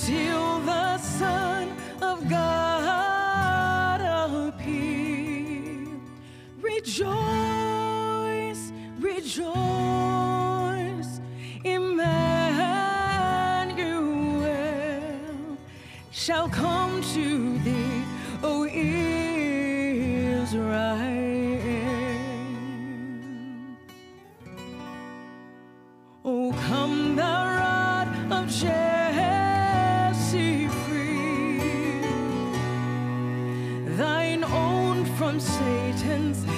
until the Son of God appear. Rejoice, rejoice, Emmanuel shall come to thee, O Israel. Oh, come thou rod of Jesse 谁沉醉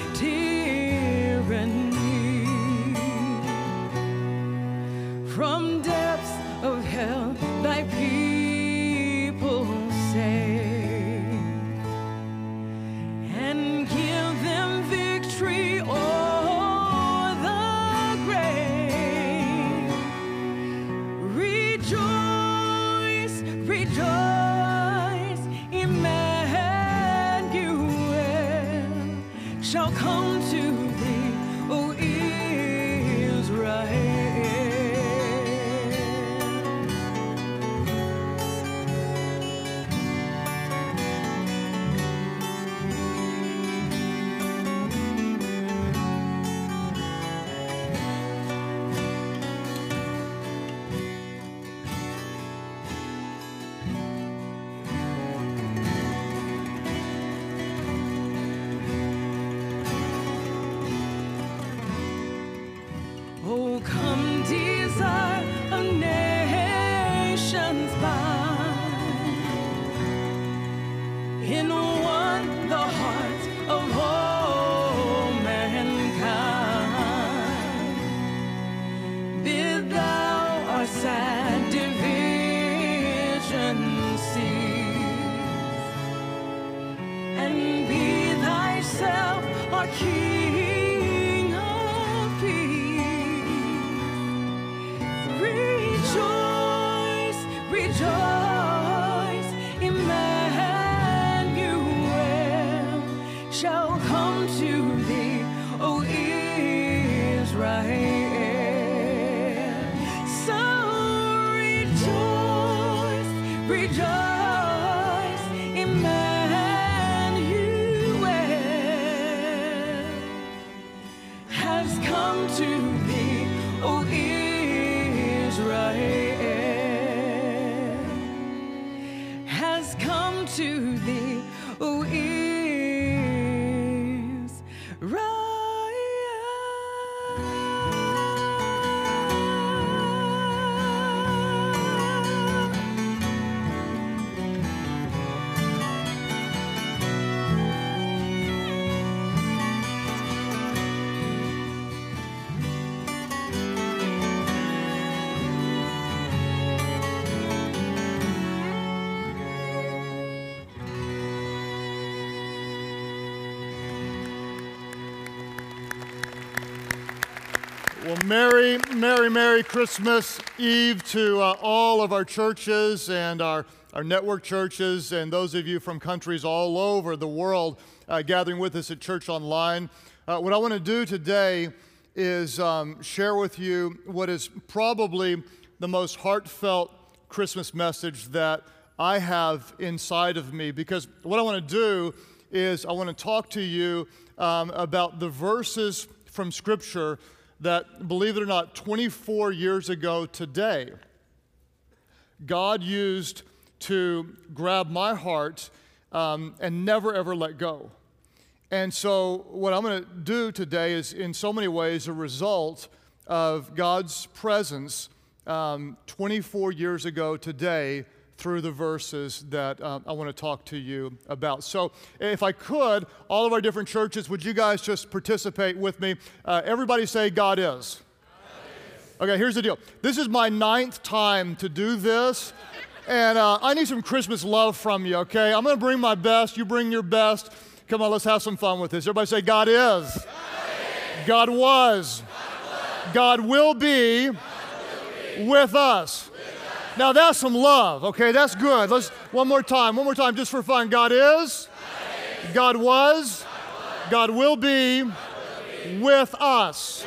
Has come to thee, O Israel. Merry, Merry, Merry Christmas Eve to uh, all of our churches and our, our network churches, and those of you from countries all over the world uh, gathering with us at Church Online. Uh, what I want to do today is um, share with you what is probably the most heartfelt Christmas message that I have inside of me, because what I want to do is I want to talk to you um, about the verses from Scripture that, believe it or not, 24 years ago today, God used to grab my heart um, and never ever let go. And so, what I'm going to do today is, in so many ways, a result of God's presence um, 24 years ago today through the verses that um, I want to talk to you about. So, if I could, all of our different churches, would you guys just participate with me? Uh, everybody say, God is. Okay, here's the deal. This is my ninth time to do this, and uh, I need some Christmas love from you, okay? I'm gonna bring my best, you bring your best. Come on, let's have some fun with this. Everybody say, God is. God was. God will be with us. Now that's some love, okay? That's good. Let's one more time, one more time, just for fun. God is, God was, God will be with us.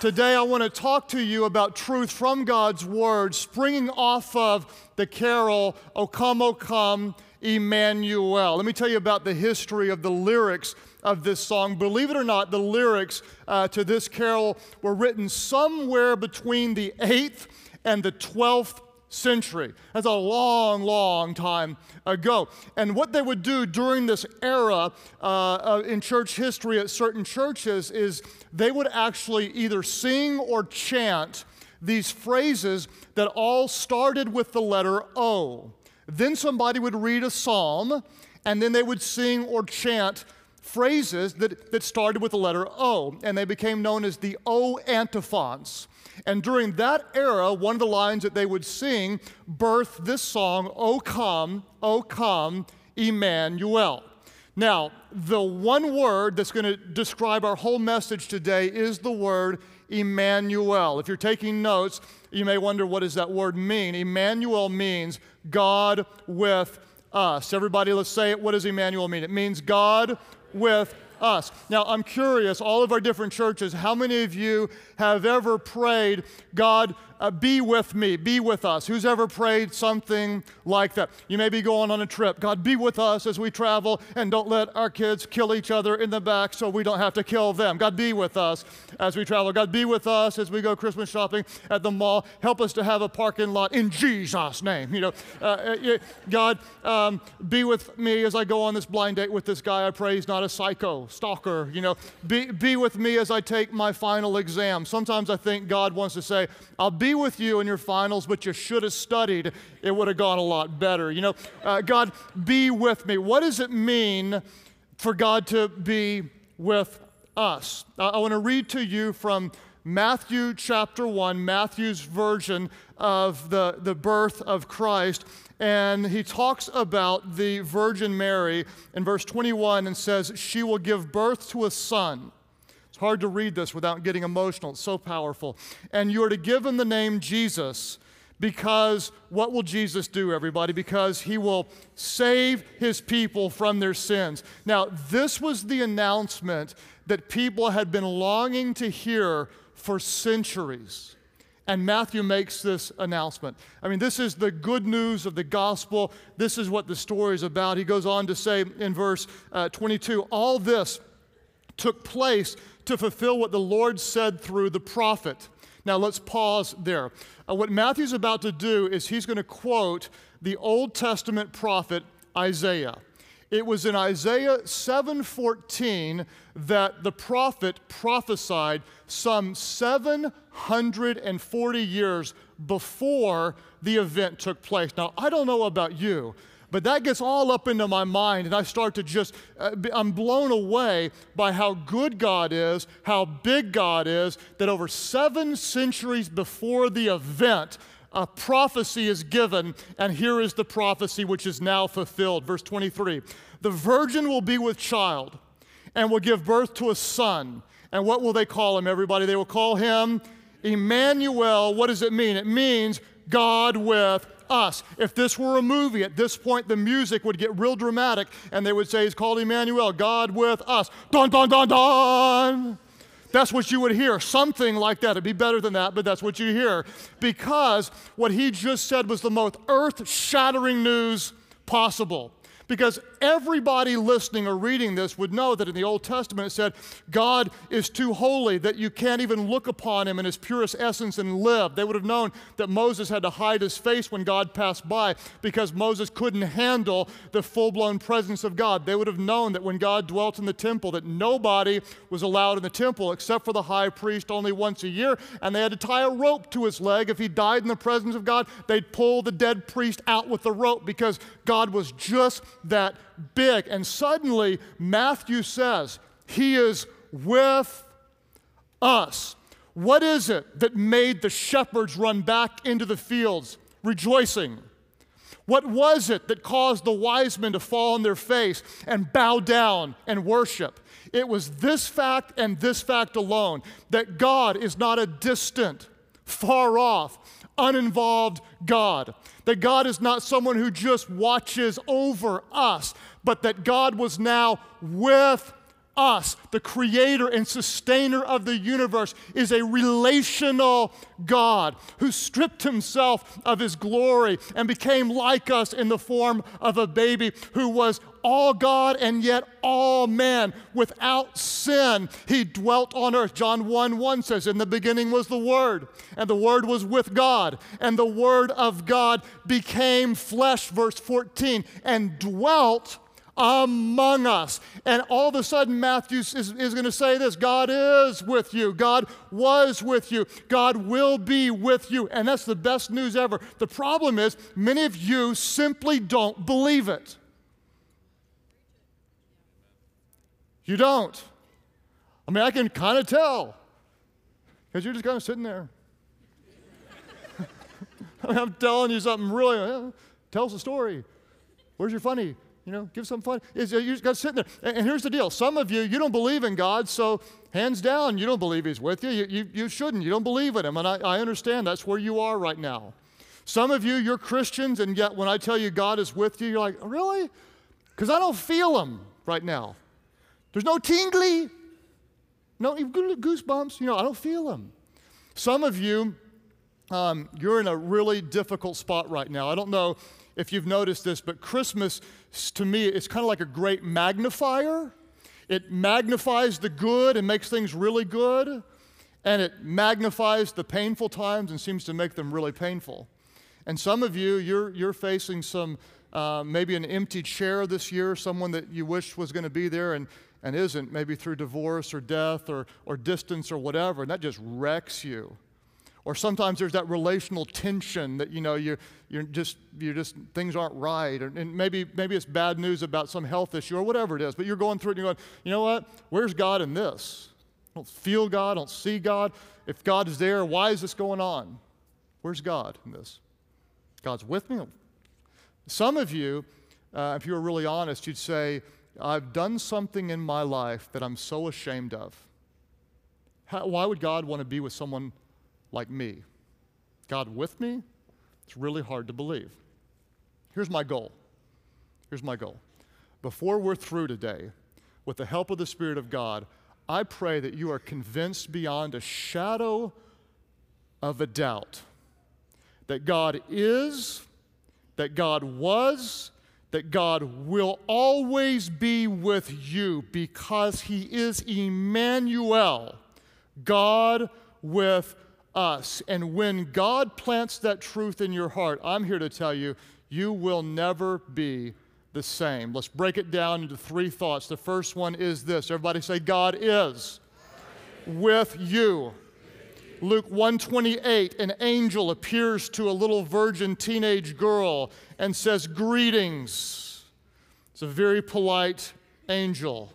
Today, I want to talk to you about truth from God's Word, springing off of the carol, O Come, O Come, Emmanuel. Let me tell you about the history of the lyrics of this song. Believe it or not, the lyrics uh, to this carol were written somewhere between the 8th and the 12th century. That's a long, long time ago. And what they would do during this era uh, uh, in church history at certain churches is they would actually either sing or chant these phrases that all started with the letter O. Then somebody would read a psalm, and then they would sing or chant phrases that, that started with the letter O, and they became known as the O antiphons. And during that era, one of the lines that they would sing birthed this song, O come, O come, Emmanuel. Now, the one word that's going to describe our whole message today is the word Emmanuel. If you're taking notes, you may wonder what does that word mean? Emmanuel means God with us. Everybody, let's say it. What does Emmanuel mean? It means God with us. Now, I'm curious, all of our different churches, how many of you have ever prayed, God, uh, be with me, be with us. Who's ever prayed something like that? You may be going on a trip. God, be with us as we travel and don't let our kids kill each other in the back so we don't have to kill them. God, be with us as we travel. God, be with us as we go Christmas shopping at the mall. Help us to have a parking lot in Jesus' name. You know, uh, uh God, um, be with me as I go on this blind date with this guy. I pray he's not a psycho, stalker. You know, be, be with me as I take my final exam. Sometimes I think God wants to say, I'll be with you in your finals, but you should have studied. It would have gone a lot better. You know, uh, God, be with me. What does it mean for God to be with us? Uh, I want to read to you from Matthew chapter 1, Matthew's version of the, the birth of Christ. And he talks about the Virgin Mary in verse 21 and says, She will give birth to a son hard to read this without getting emotional. It's so powerful. And you are to give him the name Jesus because what will Jesus do, everybody? Because he will save his people from their sins. Now, this was the announcement that people had been longing to hear for centuries. And Matthew makes this announcement. I mean, this is the good news of the gospel. This is what the story is about. He goes on to say in verse uh, 22 all this took place to fulfill what the Lord said through the prophet. Now let's pause there. Uh, what Matthew's about to do is he's going to quote the Old Testament prophet Isaiah. It was in Isaiah 7:14 that the prophet prophesied some 740 years before the event took place. Now, I don't know about you, but that gets all up into my mind, and I start to just, uh, I'm blown away by how good God is, how big God is, that over seven centuries before the event, a prophecy is given, and here is the prophecy which is now fulfilled. Verse 23 The virgin will be with child and will give birth to a son. And what will they call him, everybody? They will call him Emmanuel. What does it mean? It means God with us. If this were a movie, at this point the music would get real dramatic and they would say, He's called Emmanuel, God with us. Dun, dun, dun, dun. That's what you would hear, something like that. It'd be better than that, but that's what you hear. Because what he just said was the most earth shattering news possible. Because everybody listening or reading this would know that in the Old Testament it said, God is too holy that you can't even look upon him in his purest essence and live. They would have known that Moses had to hide his face when God passed by because Moses couldn't handle the full blown presence of God. They would have known that when God dwelt in the temple, that nobody was allowed in the temple except for the high priest only once a year, and they had to tie a rope to his leg. If he died in the presence of God, they'd pull the dead priest out with the rope because God was just that big. And suddenly, Matthew says, He is with us. What is it that made the shepherds run back into the fields rejoicing? What was it that caused the wise men to fall on their face and bow down and worship? It was this fact and this fact alone that God is not a distant, far off, uninvolved God. That God is not someone who just watches over us, but that God was now with us, the creator and sustainer of the universe, is a relational God who stripped himself of his glory and became like us in the form of a baby who was all God and yet all man without sin. He dwelt on earth. John 1 1 says, In the beginning was the Word, and the Word was with God, and the Word of God became flesh, verse 14, and dwelt among us. And all of a sudden, Matthew is, is going to say this God is with you. God was with you. God will be with you. And that's the best news ever. The problem is, many of you simply don't believe it. You don't. I mean, I can kind of tell because you're just kind of sitting there. I mean, I'm telling you something really. Uh, tell us a story. Where's your funny? You know, give some fun. Is, you just got sitting there. And, and, here's the deal some of you, you don't believe in God, so hands down, you don't believe He's with you. You, you, you shouldn't. You don't believe in Him. And I, I understand that's where you are right now. Some of you, you're Christians, and yet when I tell you God is with you, you're like, really? Because I don't feel Him right now. There's no tingly, no goosebumps. You know, I don't feel them. Some of you, um, you're in a really difficult spot right now. I don't know if you've noticed this, but Christmas, to me, is kind of like a great magnifier. It magnifies the good and makes things really good, and it magnifies the painful times and seems to make them really painful. And some of you, you're, you're facing some, uh, maybe an empty chair this year, someone that you wish was going to be there, and and isn't, maybe through divorce or death or, or distance or whatever, and that just wrecks you. Or sometimes there's that relational tension that you know you're, you're just you're just things aren't right, or, and maybe maybe it's bad news about some health issue or whatever it is. But you're going through it and you're going, you know what? Where's God in this? I don't feel God. I don't see God. If God is there, why is this going on? Where's God in this? God's with me. Some of you, uh, if you were really honest, you'd say, I've done something in my life that I'm so ashamed of. How, why would God want to be with someone like me? God with me? It's really hard to believe. Here's my goal. Here's my goal. Before we're through today, with the help of the Spirit of God, I pray that you are convinced beyond a shadow of a doubt that God is, that God was, that God will always be with you because He is Emmanuel, God with us. And when God plants that truth in your heart, I'm here to tell you, you will never be the same. Let's break it down into three thoughts. The first one is this everybody say, God is with you. Luke 128, an angel appears to a little virgin teenage girl and says, Greetings. It's a very polite angel.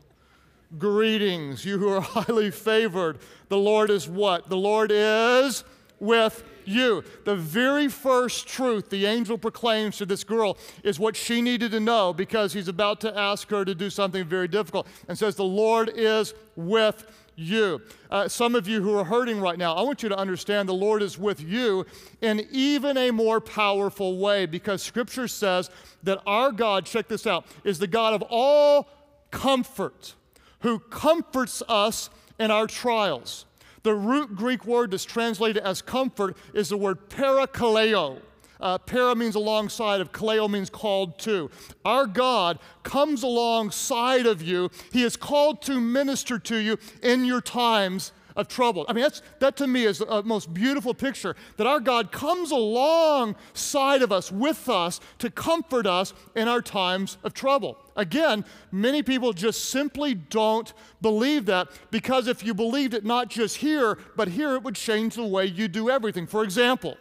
Greetings, you who are highly favored. The Lord is what? The Lord is with you. The very first truth the angel proclaims to this girl is what she needed to know because he's about to ask her to do something very difficult and says, The Lord is with you. Uh, some of you who are hurting right now, I want you to understand the Lord is with you in even a more powerful way because Scripture says that our God, check this out, is the God of all comfort who comforts us in our trials. The root Greek word that's translated as comfort is the word parakaleo. Uh, para means alongside of, kaleo means called to. Our God comes alongside of you. He is called to minister to you in your times of trouble. I mean, that's, that to me is the most beautiful picture that our God comes alongside of us, with us, to comfort us in our times of trouble. Again, many people just simply don't believe that because if you believed it not just here, but here, it would change the way you do everything. For example,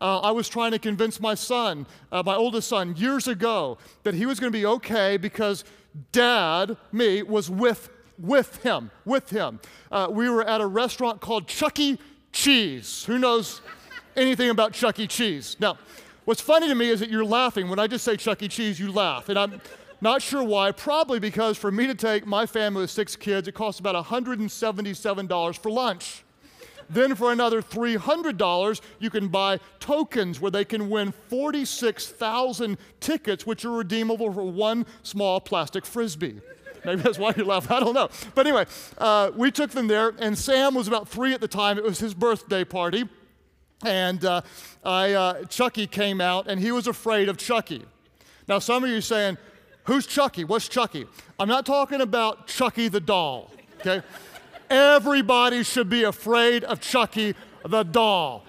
uh, I was trying to convince my son, uh, my oldest son, years ago, that he was going to be okay because dad, me, was with, with him, with him. Uh, we were at a restaurant called Chuck E. Cheese. Who knows anything about Chuck E. Cheese? Now, what's funny to me is that you're laughing. When I just say Chuck E. Cheese, you laugh. And I'm not sure why. Probably because for me to take my family with six kids, it costs about $177 for lunch. Then for another $300, you can buy tokens where they can win 46,000 tickets, which are redeemable for one small plastic frisbee. Maybe that's why you laugh. I don't know. But anyway, uh, we took them there, and Sam was about three at the time. It was his birthday party. And uh, I, uh, Chucky came out, and he was afraid of Chucky. Now, some of you saying, Who's Chucky? What's Chucky? I'm not talking about Chucky the doll, okay? Everybody should be afraid of Chucky the doll.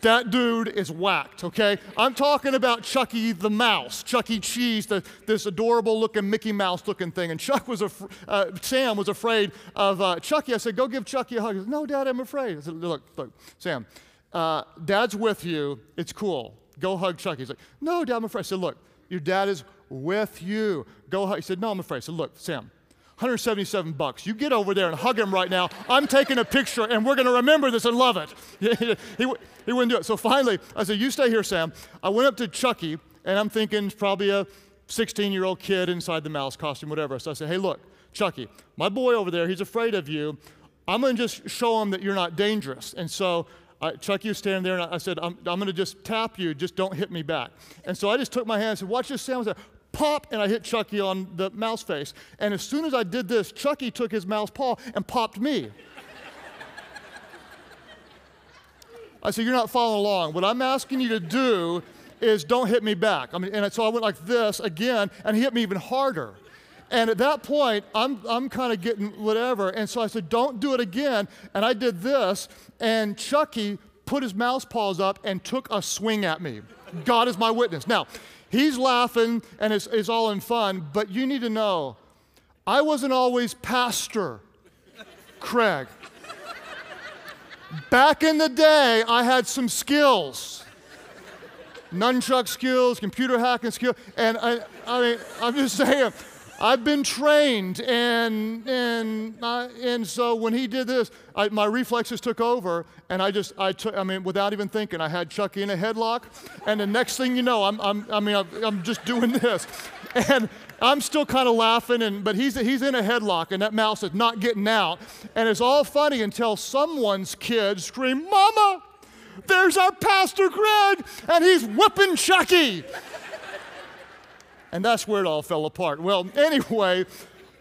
That dude is whacked, okay? I'm talking about Chucky the mouse, Chucky Cheese, the, this adorable looking Mickey Mouse looking thing. And Chuck was, af- uh, Sam was afraid of uh, Chucky. I said, go give Chucky a hug. He said, no, Dad, I'm afraid. I said, look, look, Sam, uh, Dad's with you. It's cool. Go hug Chucky. He's like, no, Dad, I'm afraid. I said, look, your dad is with you. Go hug. He said, No, I'm afraid. I said, Look, Sam, 177 bucks. You get over there and hug him right now. I'm taking a picture and we're going to remember this and love it. he, he wouldn't do it. So finally, I said, You stay here, Sam. I went up to Chucky and I'm thinking probably a 16 year old kid inside the mouse costume, whatever. So I said, Hey, look, Chucky, my boy over there, he's afraid of you. I'm going to just show him that you're not dangerous. And so I, Chucky was standing there, and I said, I'm, I'm going to just tap you, just don't hit me back. And so I just took my hand and said, Watch this Sam. I said, Pop, and I hit Chucky on the mouse face. And as soon as I did this, Chucky took his mouse paw and popped me. I said, You're not following along. What I'm asking you to do is don't hit me back. I mean, and so I went like this again, and he hit me even harder. And at that point, I'm, I'm kind of getting whatever. And so I said, Don't do it again. And I did this, and Chucky put his mouse paws up and took a swing at me. God is my witness. Now, he's laughing and it's, it's all in fun, but you need to know I wasn't always Pastor Craig. Back in the day, I had some skills nunchuck skills, computer hacking skills, and I, I mean, I'm just saying, I've been trained, and and uh, and so when he did this, I, my reflexes took over, and I just I took I mean without even thinking, I had Chucky in a headlock, and the next thing you know, I'm, I'm I mean I'm, I'm just doing this, and I'm still kind of laughing, and but he's he's in a headlock, and that mouse is not getting out, and it's all funny until someone's kid scream, "Mama!" There's our Pastor Greg, and he's whipping Chucky. And that's where it all fell apart. Well, anyway,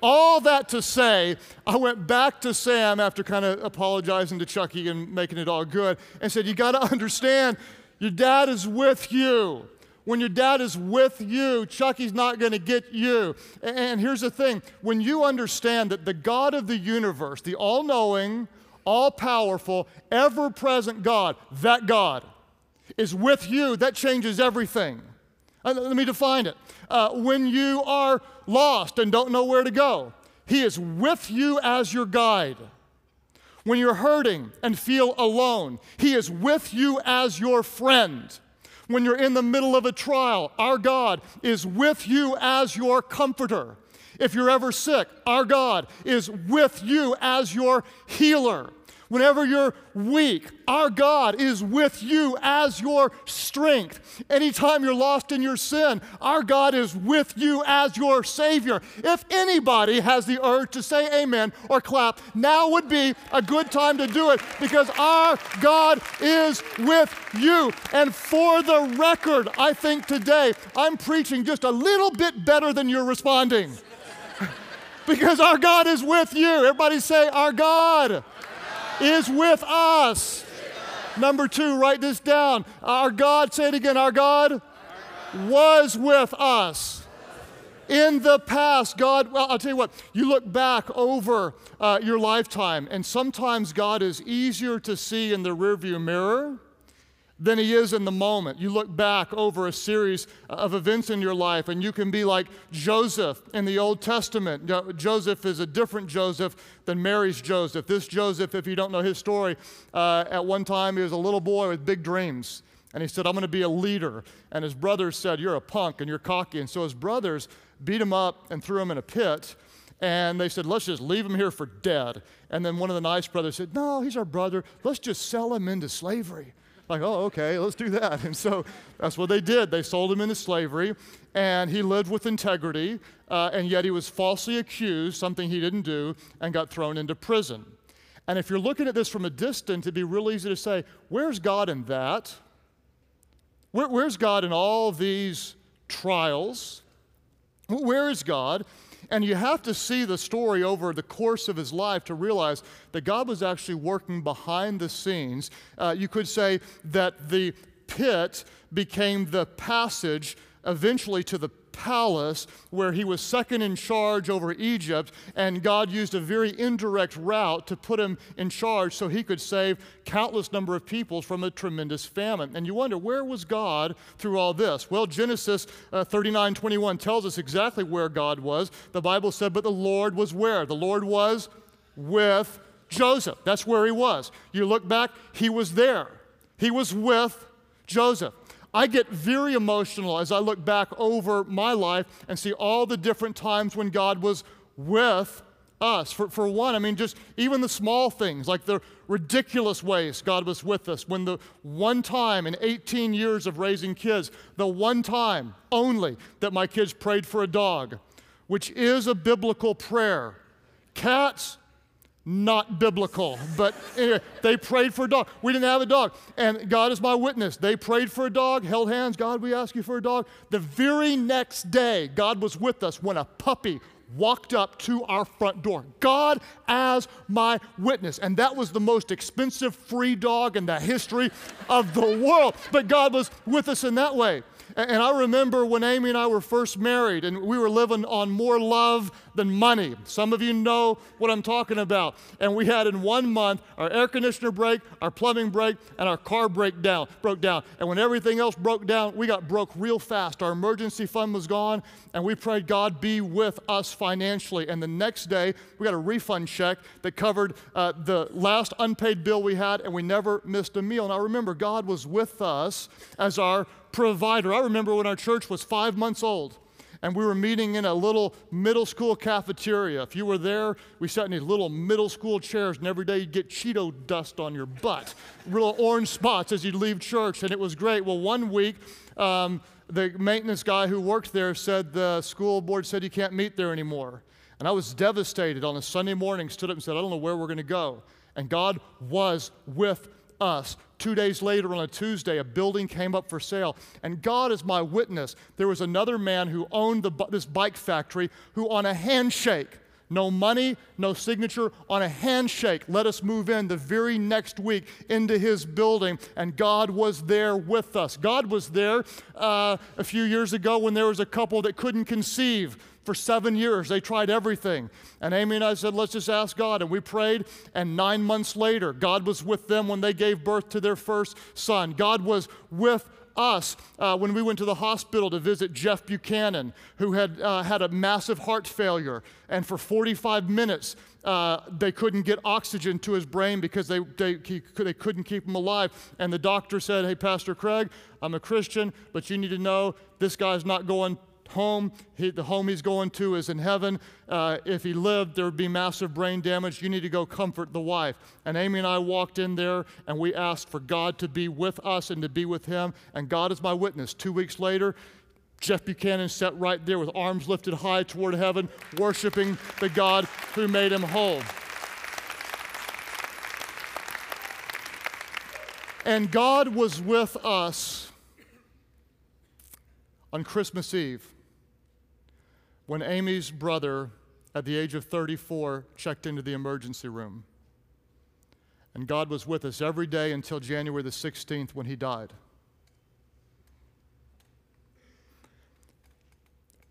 all that to say, I went back to Sam after kind of apologizing to Chucky and making it all good and said, You got to understand, your dad is with you. When your dad is with you, Chucky's not going to get you. And here's the thing when you understand that the God of the universe, the all knowing, all powerful, ever present God, that God, is with you, that changes everything. Uh, let me define it. Uh, when you are lost and don't know where to go, He is with you as your guide. When you're hurting and feel alone, He is with you as your friend. When you're in the middle of a trial, our God is with you as your comforter. If you're ever sick, our God is with you as your healer. Whenever you're weak, our God is with you as your strength. Anytime you're lost in your sin, our God is with you as your Savior. If anybody has the urge to say amen or clap, now would be a good time to do it because our God is with you. And for the record, I think today I'm preaching just a little bit better than you're responding. because our God is with you. Everybody say, Our God is with us. Number two, write this down. Our God, say it again, our God was with us. In the past, God, well, I'll tell you what, you look back over uh, your lifetime, and sometimes God is easier to see in the rearview mirror than he is in the moment. You look back over a series of events in your life, and you can be like Joseph in the Old Testament. Joseph is a different Joseph than Mary's Joseph. This Joseph, if you don't know his story, uh, at one time he was a little boy with big dreams. And he said, I'm going to be a leader. And his brothers said, You're a punk and you're cocky. And so his brothers beat him up and threw him in a pit. And they said, Let's just leave him here for dead. And then one of the nice brothers said, No, he's our brother. Let's just sell him into slavery. Like, oh, okay, let's do that. And so that's what they did. They sold him into slavery, and he lived with integrity, uh, and yet he was falsely accused, something he didn't do, and got thrown into prison. And if you're looking at this from a distance, it'd be real easy to say, where's God in that? Where, where's God in all these trials? Where is God? And you have to see the story over the course of his life to realize that God was actually working behind the scenes. Uh, you could say that the pit became the passage eventually to the palace where he was second in charge over Egypt, and God used a very indirect route to put him in charge so he could save countless number of people from a tremendous famine. And you wonder, where was God through all this? Well, Genesis uh, 39 21 tells us exactly where God was. The Bible said, But the Lord was where? The Lord was with Joseph. That's where he was. You look back, he was there. He was with Joseph. I get very emotional as I look back over my life and see all the different times when God was with us. For, for one, I mean, just even the small things, like the ridiculous ways God was with us. When the one time in 18 years of raising kids, the one time only that my kids prayed for a dog, which is a biblical prayer. Cats, not biblical. But anyway, they prayed for a dog. We didn't have a dog. And God is my witness. They prayed for a dog, held hands. God, we ask you for a dog. The very next day, God was with us when a puppy walked up to our front door. God as my witness. And that was the most expensive free dog in the history of the world. But God was with us in that way. And I remember when Amy and I were first married and we were living on more love than money. Some of you know what I'm talking about. And we had in one month our air conditioner break, our plumbing break, and our car break down, broke down. And when everything else broke down, we got broke real fast. Our emergency fund was gone, and we prayed God be with us financially. And the next day, we got a refund check that covered uh, the last unpaid bill we had, and we never missed a meal. And I remember God was with us as our provider. I remember when our church was five months old and we were meeting in a little middle school cafeteria. If you were there, we sat in these little middle school chairs, and every day you'd get Cheeto dust on your butt, little orange spots as you'd leave church, and it was great. Well, one week, um, the maintenance guy who worked there said the school board said you can't meet there anymore. And I was devastated on a Sunday morning, stood up and said, I don't know where we're going to go. And God was with us. Two days later, on a Tuesday, a building came up for sale. And God is my witness. There was another man who owned the, this bike factory who, on a handshake, no money, no signature, on a handshake, let us move in the very next week into his building, and God was there with us. God was there uh, a few years ago when there was a couple that couldn't conceive for seven years. They tried everything. And Amy and I said, let's just ask God. And we prayed. And nine months later, God was with them when they gave birth to their first son. God was with us uh, when we went to the hospital to visit Jeff Buchanan, who had uh, had a massive heart failure. And for 45 minutes, uh, they couldn't get oxygen to his brain because they, they, he, they couldn't keep him alive. And the doctor said, Hey, Pastor Craig, I'm a Christian, but you need to know this guy's not going home. He, the home he's going to is in heaven. Uh, if he lived, there would be massive brain damage. You need to go comfort the wife. And Amy and I walked in there and we asked for God to be with us and to be with him. And God is my witness. Two weeks later, Jeff Buchanan sat right there with arms lifted high toward heaven, worshiping the God who made him whole. And God was with us on Christmas Eve when Amy's brother, at the age of 34, checked into the emergency room. And God was with us every day until January the 16th when he died.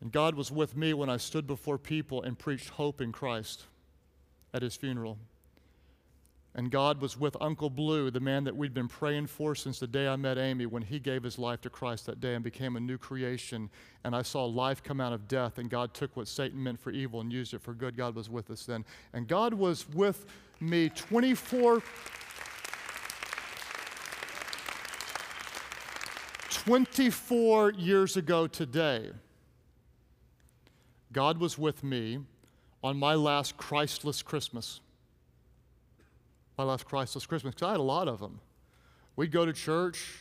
And God was with me when I stood before people and preached hope in Christ at his funeral. And God was with Uncle Blue, the man that we'd been praying for since the day I met Amy, when he gave his life to Christ that day and became a new creation. And I saw life come out of death, and God took what Satan meant for evil and used it for good. God was with us then. And God was with me 24. 24 years ago today, God was with me on my last Christless Christmas my last Christless Christmas because I had a lot of them. We'd go to church,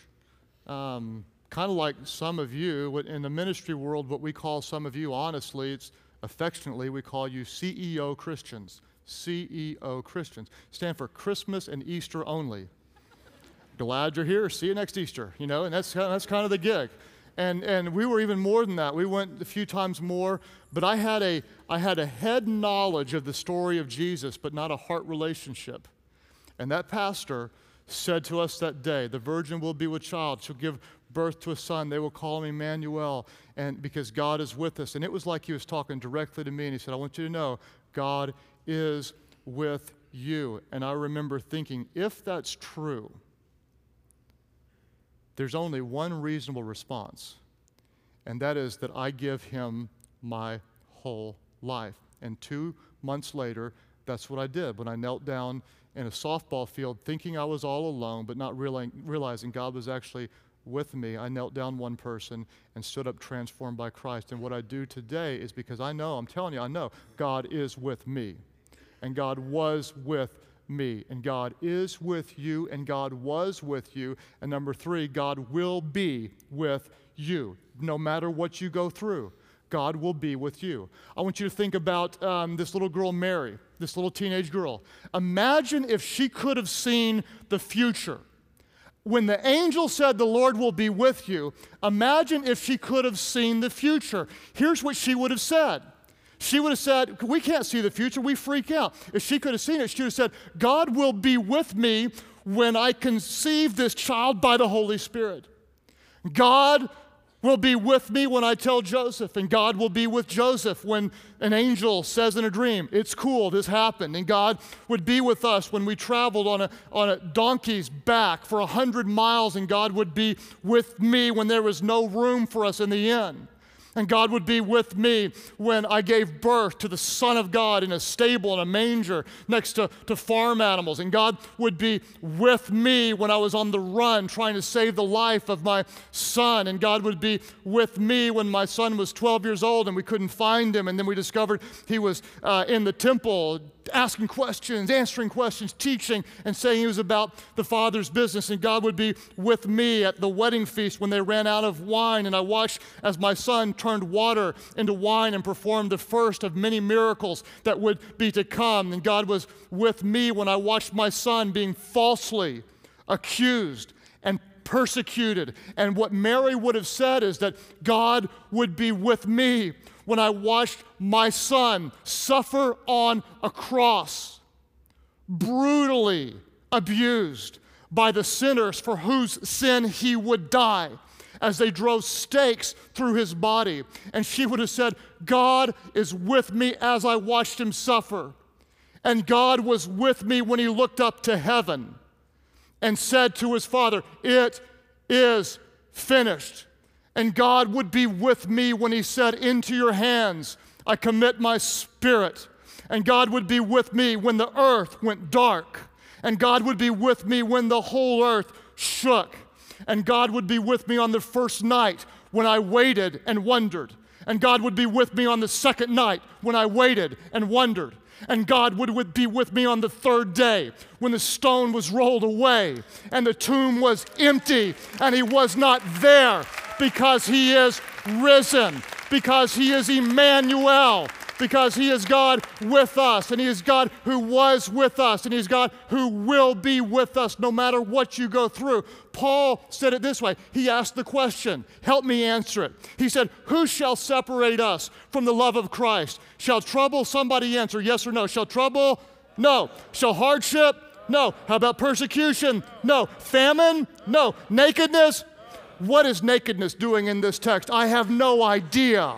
um, kind of like some of you in the ministry world. What we call some of you, honestly, it's affectionately we call you CEO Christians. CEO Christians stand for Christmas and Easter only. Glad you're here. See you next Easter. You know, and that's that's kind of the gig. And, and we were even more than that. We went a few times more, but I had, a, I had a head knowledge of the story of Jesus, but not a heart relationship. And that pastor said to us that day, The virgin will be with child. She'll give birth to a son. They will call him Emmanuel, and because God is with us. And it was like he was talking directly to me, and he said, I want you to know God is with you. And I remember thinking, if that's true, there's only one reasonable response, and that is that I give him my whole life. And two months later, that's what I did when I knelt down in a softball field thinking I was all alone, but not realizing God was actually with me. I knelt down one person and stood up transformed by Christ. And what I do today is because I know, I'm telling you, I know God is with me. And God was with me. And God is with you, and God was with you. And number three, God will be with you no matter what you go through. God will be with you. I want you to think about um, this little girl, Mary, this little teenage girl. Imagine if she could have seen the future. When the angel said, The Lord will be with you, imagine if she could have seen the future. Here's what she would have said. She would have said, We can't see the future, we freak out. If she could have seen it, she would have said, God will be with me when I conceive this child by the Holy Spirit. God will be with me when I tell Joseph, and God will be with Joseph when an angel says in a dream, It's cool, this happened. And God would be with us when we traveled on a, on a donkey's back for a hundred miles, and God would be with me when there was no room for us in the inn. And God would be with me when I gave birth to the Son of God in a stable in a manger next to, to farm animals. And God would be with me when I was on the run trying to save the life of my son. And God would be with me when my son was 12 years old and we couldn't find him. And then we discovered he was uh, in the temple asking questions, answering questions, teaching, and saying he was about the Father's business. And God would be with me at the wedding feast when they ran out of wine. And I watched as my son turned water into wine and performed the first of many miracles that would be to come. And God was with me when I watched my son being falsely accused and persecuted. And what Mary would have said is that God would be with me when I watched my son suffer on a cross, brutally abused by the sinners for whose sin he would die as they drove stakes through his body. And she would have said, God is with me as I watched him suffer. And God was with me when he looked up to heaven and said to his father, It is finished. And God would be with me when he said, Into your hands I commit my spirit. And God would be with me when the earth went dark. And God would be with me when the whole earth shook and God would be with me on the first night when I waited and wondered. And God would be with me on the second night when I waited and wondered. And God would be with me on the third day when the stone was rolled away and the tomb was empty and He was not there because He is risen, because He is Emmanuel, because He is God with us, and He is God who was with us, and He is God who will be with us no matter what you go through. Paul said it this way He asked the question, help me answer it. He said, Who shall separate us from the love of Christ? Shall trouble somebody answer yes or no? Shall trouble? No. Shall hardship? No. How about persecution? No. Famine? No. Nakedness? What is nakedness doing in this text? I have no idea.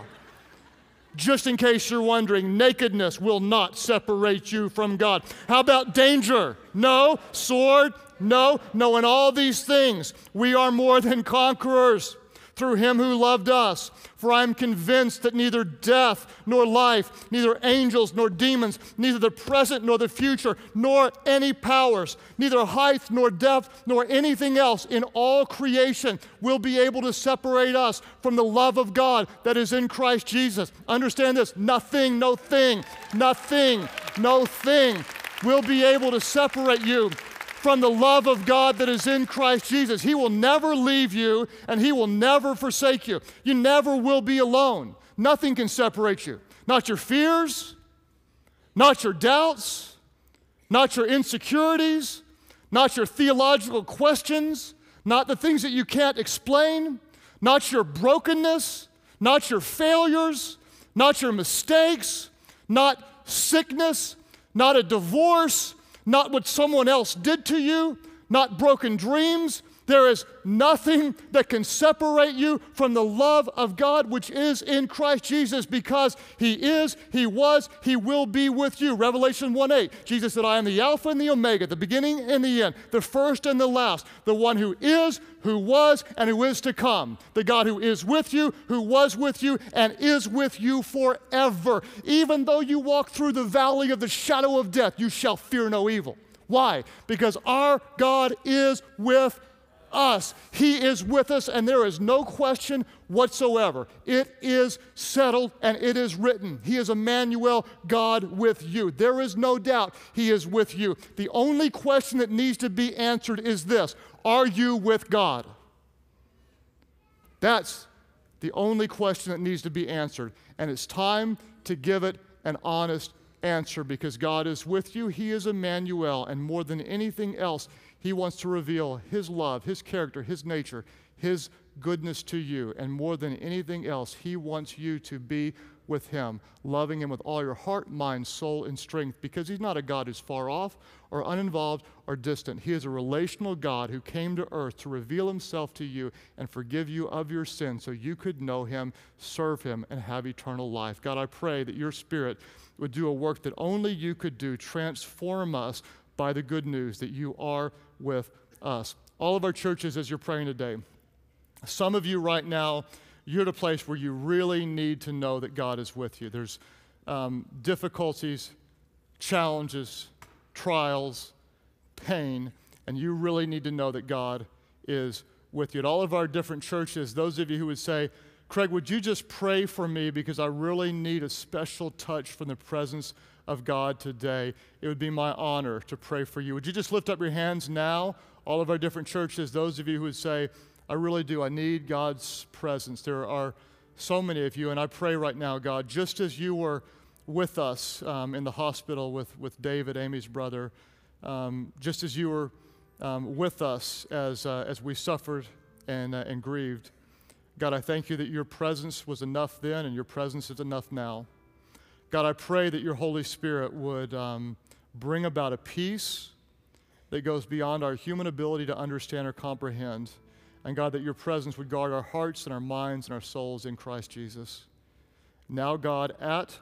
Just in case you're wondering, nakedness will not separate you from God. How about danger? No. Sword? No. No, in all these things, we are more than conquerors through him who loved us. For I am convinced that neither death nor life, neither angels nor demons, neither the present nor the future, nor any powers, neither height nor depth, nor anything else in all creation will be able to separate us from the love of God that is in Christ Jesus. Understand this nothing, no thing, nothing, no thing will be able to separate you from the love of God that is in Christ Jesus. He will never leave you and He will never forsake you. You never will be alone. Nothing can separate you. Not your fears, not your doubts, not your insecurities, not your theological questions, not the things that you can't explain, not your brokenness, not your failures, not your mistakes, not sickness, not a divorce, not what someone else did to you, not broken dreams, there is nothing that can separate you from the love of God which is in Christ Jesus because He is, He was, He will be with you. Revelation 1 8, Jesus said, I am the Alpha and the Omega, the beginning and the end, the first and the last, the one who is, who was, and who is to come. The God who is with you, who was with you, and is with you forever. Even though you walk through the valley of the shadow of death, you shall fear no evil. Why? Because our God is with us. He is with us, and there is no question whatsoever. It is settled and it is written. He is Emmanuel, God with you. There is no doubt He is with you. The only question that needs to be answered is this Are you with God? That's the only question that needs to be answered. And it's time to give it an honest answer because God is with you. He is Emmanuel, and more than anything else, he wants to reveal His love, His character, His nature, His goodness to you. And more than anything else, He wants you to be with Him, loving Him with all your heart, mind, soul, and strength, because He's not a God who's far off or uninvolved or distant. He is a relational God who came to earth to reveal Himself to you and forgive you of your sins so you could know Him, serve Him, and have eternal life. God, I pray that your Spirit would do a work that only you could do, transform us by the good news that you are with us. All of our churches, as you're praying today, some of you right now, you're at a place where you really need to know that God is with you. There's um, difficulties, challenges, trials, pain, and you really need to know that God is with you. At all of our different churches, those of you who would say, Craig, would you just pray for me because I really need a special touch from the presence of God today, it would be my honor to pray for you. Would you just lift up your hands now, all of our different churches, those of you who would say, I really do, I need God's presence. There are so many of you, and I pray right now, God, just as you were with us um, in the hospital with, with David, Amy's brother, um, just as you were um, with us as, uh, as we suffered and, uh, and grieved. God, I thank you that your presence was enough then and your presence is enough now. God, I pray that your Holy Spirit would um, bring about a peace that goes beyond our human ability to understand or comprehend. And God, that your presence would guard our hearts and our minds and our souls in Christ Jesus. Now, God, at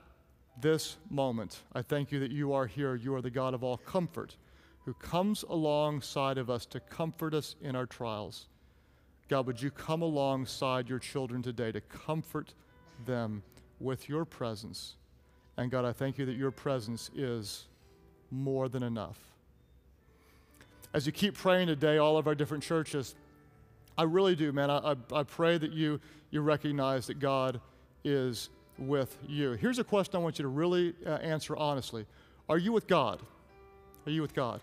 this moment, I thank you that you are here. You are the God of all comfort who comes alongside of us to comfort us in our trials. God, would you come alongside your children today to comfort them with your presence? And God, I thank you that your presence is more than enough. As you keep praying today, all of our different churches, I really do, man. I, I, I pray that you, you recognize that God is with you. Here's a question I want you to really uh, answer honestly Are you with God? Are you with God?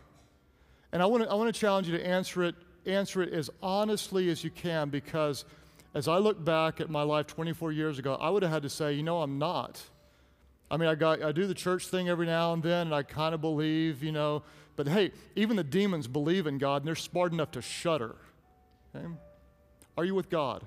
And I want to I want to challenge you to answer it answer it as honestly as you can because as I look back at my life 24 years ago, I would have had to say, you know, I'm not. I mean, I, got, I do the church thing every now and then, and I kind of believe, you know. But hey, even the demons believe in God, and they're smart enough to shudder. Okay? Are you with God?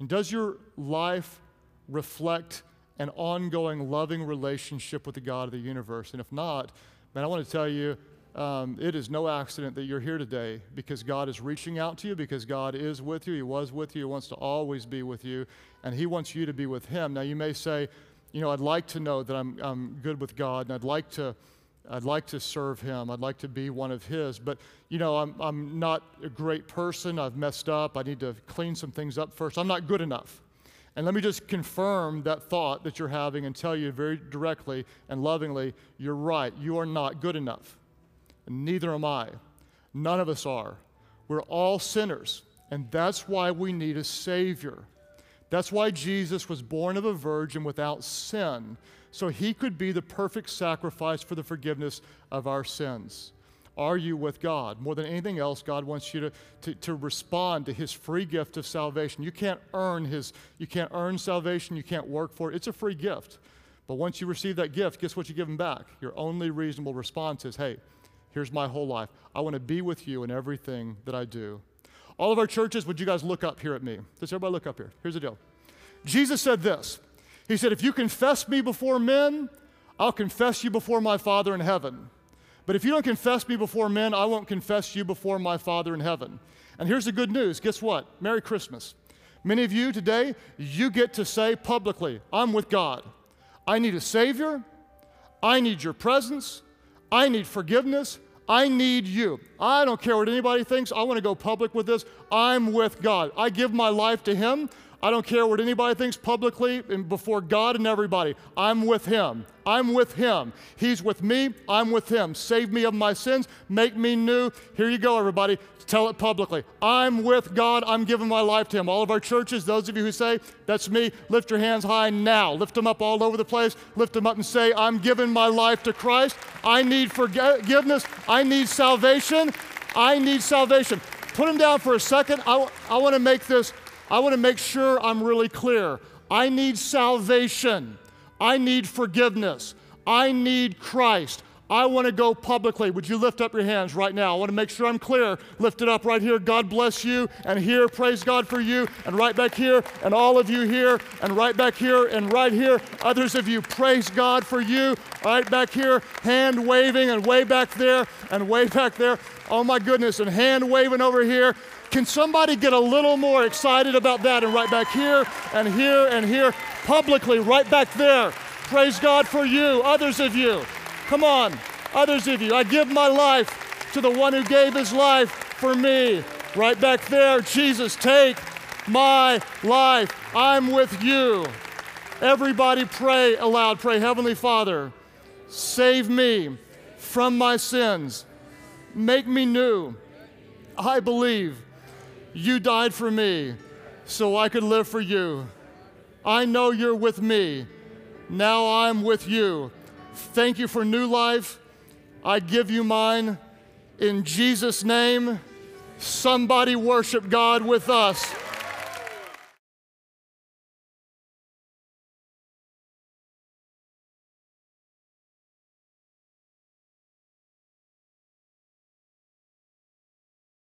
And does your life reflect an ongoing, loving relationship with the God of the universe? And if not, man, I want to tell you, um, it is no accident that you're here today because God is reaching out to you, because God is with you. He was with you. He wants to always be with you, and He wants you to be with Him. Now, you may say, you know, I'd like to know that I'm, I'm good with God and I'd like to, I'd like to serve Him. I'd like to be one of His. But, you know, I'm, I'm not a great person. I've messed up. I need to clean some things up first. I'm not good enough. And let me just confirm that thought that you're having and tell you very directly and lovingly you're right. You are not good enough. And neither am I. None of us are. We're all sinners. And that's why we need a Savior. That's why Jesus was born of a virgin without sin, so he could be the perfect sacrifice for the forgiveness of our sins. Are you with God? More than anything else, God wants you to, to, to, respond to his free gift of salvation. You can't earn his, you can't earn salvation, you can't work for it. It's a free gift. But once you receive that gift, guess what you give him back? Your only reasonable response is, hey, here's my whole life. I want to be with you in everything that I do. All of our churches, would you guys look up here at me? Does everybody look up here? Here's the deal. Jesus said this He said, If you confess me before men, I'll confess you before my Father in heaven. But if you don't confess me before men, I won't confess you before my Father in heaven. And here's the good news guess what? Merry Christmas. Many of you today, you get to say publicly, I'm with God. I need a Savior. I need your presence. I need forgiveness. I need you. I don't care what anybody thinks. I want to go public with this. I'm with God. I give my life to Him. I don't care what anybody thinks publicly and before God and everybody. I'm with Him. I'm with Him. He's with me. I'm with Him. Save me of my sins. Make me new. Here you go, everybody. Tell it publicly. I'm with God. I'm giving my life to Him. All of our churches, those of you who say, That's me, lift your hands high now. Lift them up all over the place. Lift them up and say, I'm giving my life to Christ. I need forgiveness. I need salvation. I need salvation. Put them down for a second. I, I want to make this I want to make sure I'm really clear. I need salvation. I need forgiveness. I need Christ. I want to go publicly. Would you lift up your hands right now? I want to make sure I'm clear. Lift it up right here. God bless you. And here, praise God for you. And right back here. And all of you here. And right back here. And right here. Others of you, praise God for you. Right back here. Hand waving. And way back there. And way back there. Oh my goodness. And hand waving over here. Can somebody get a little more excited about that? And right back here and here and here, publicly, right back there. Praise God for you, others of you. Come on, others of you. I give my life to the one who gave his life for me. Right back there, Jesus, take my life. I'm with you. Everybody pray aloud. Pray, Heavenly Father, save me from my sins. Make me new. I believe you died for me so I could live for you. I know you're with me. Now I'm with you. Thank you for new life. I give you mine. In Jesus' name, somebody worship God with us.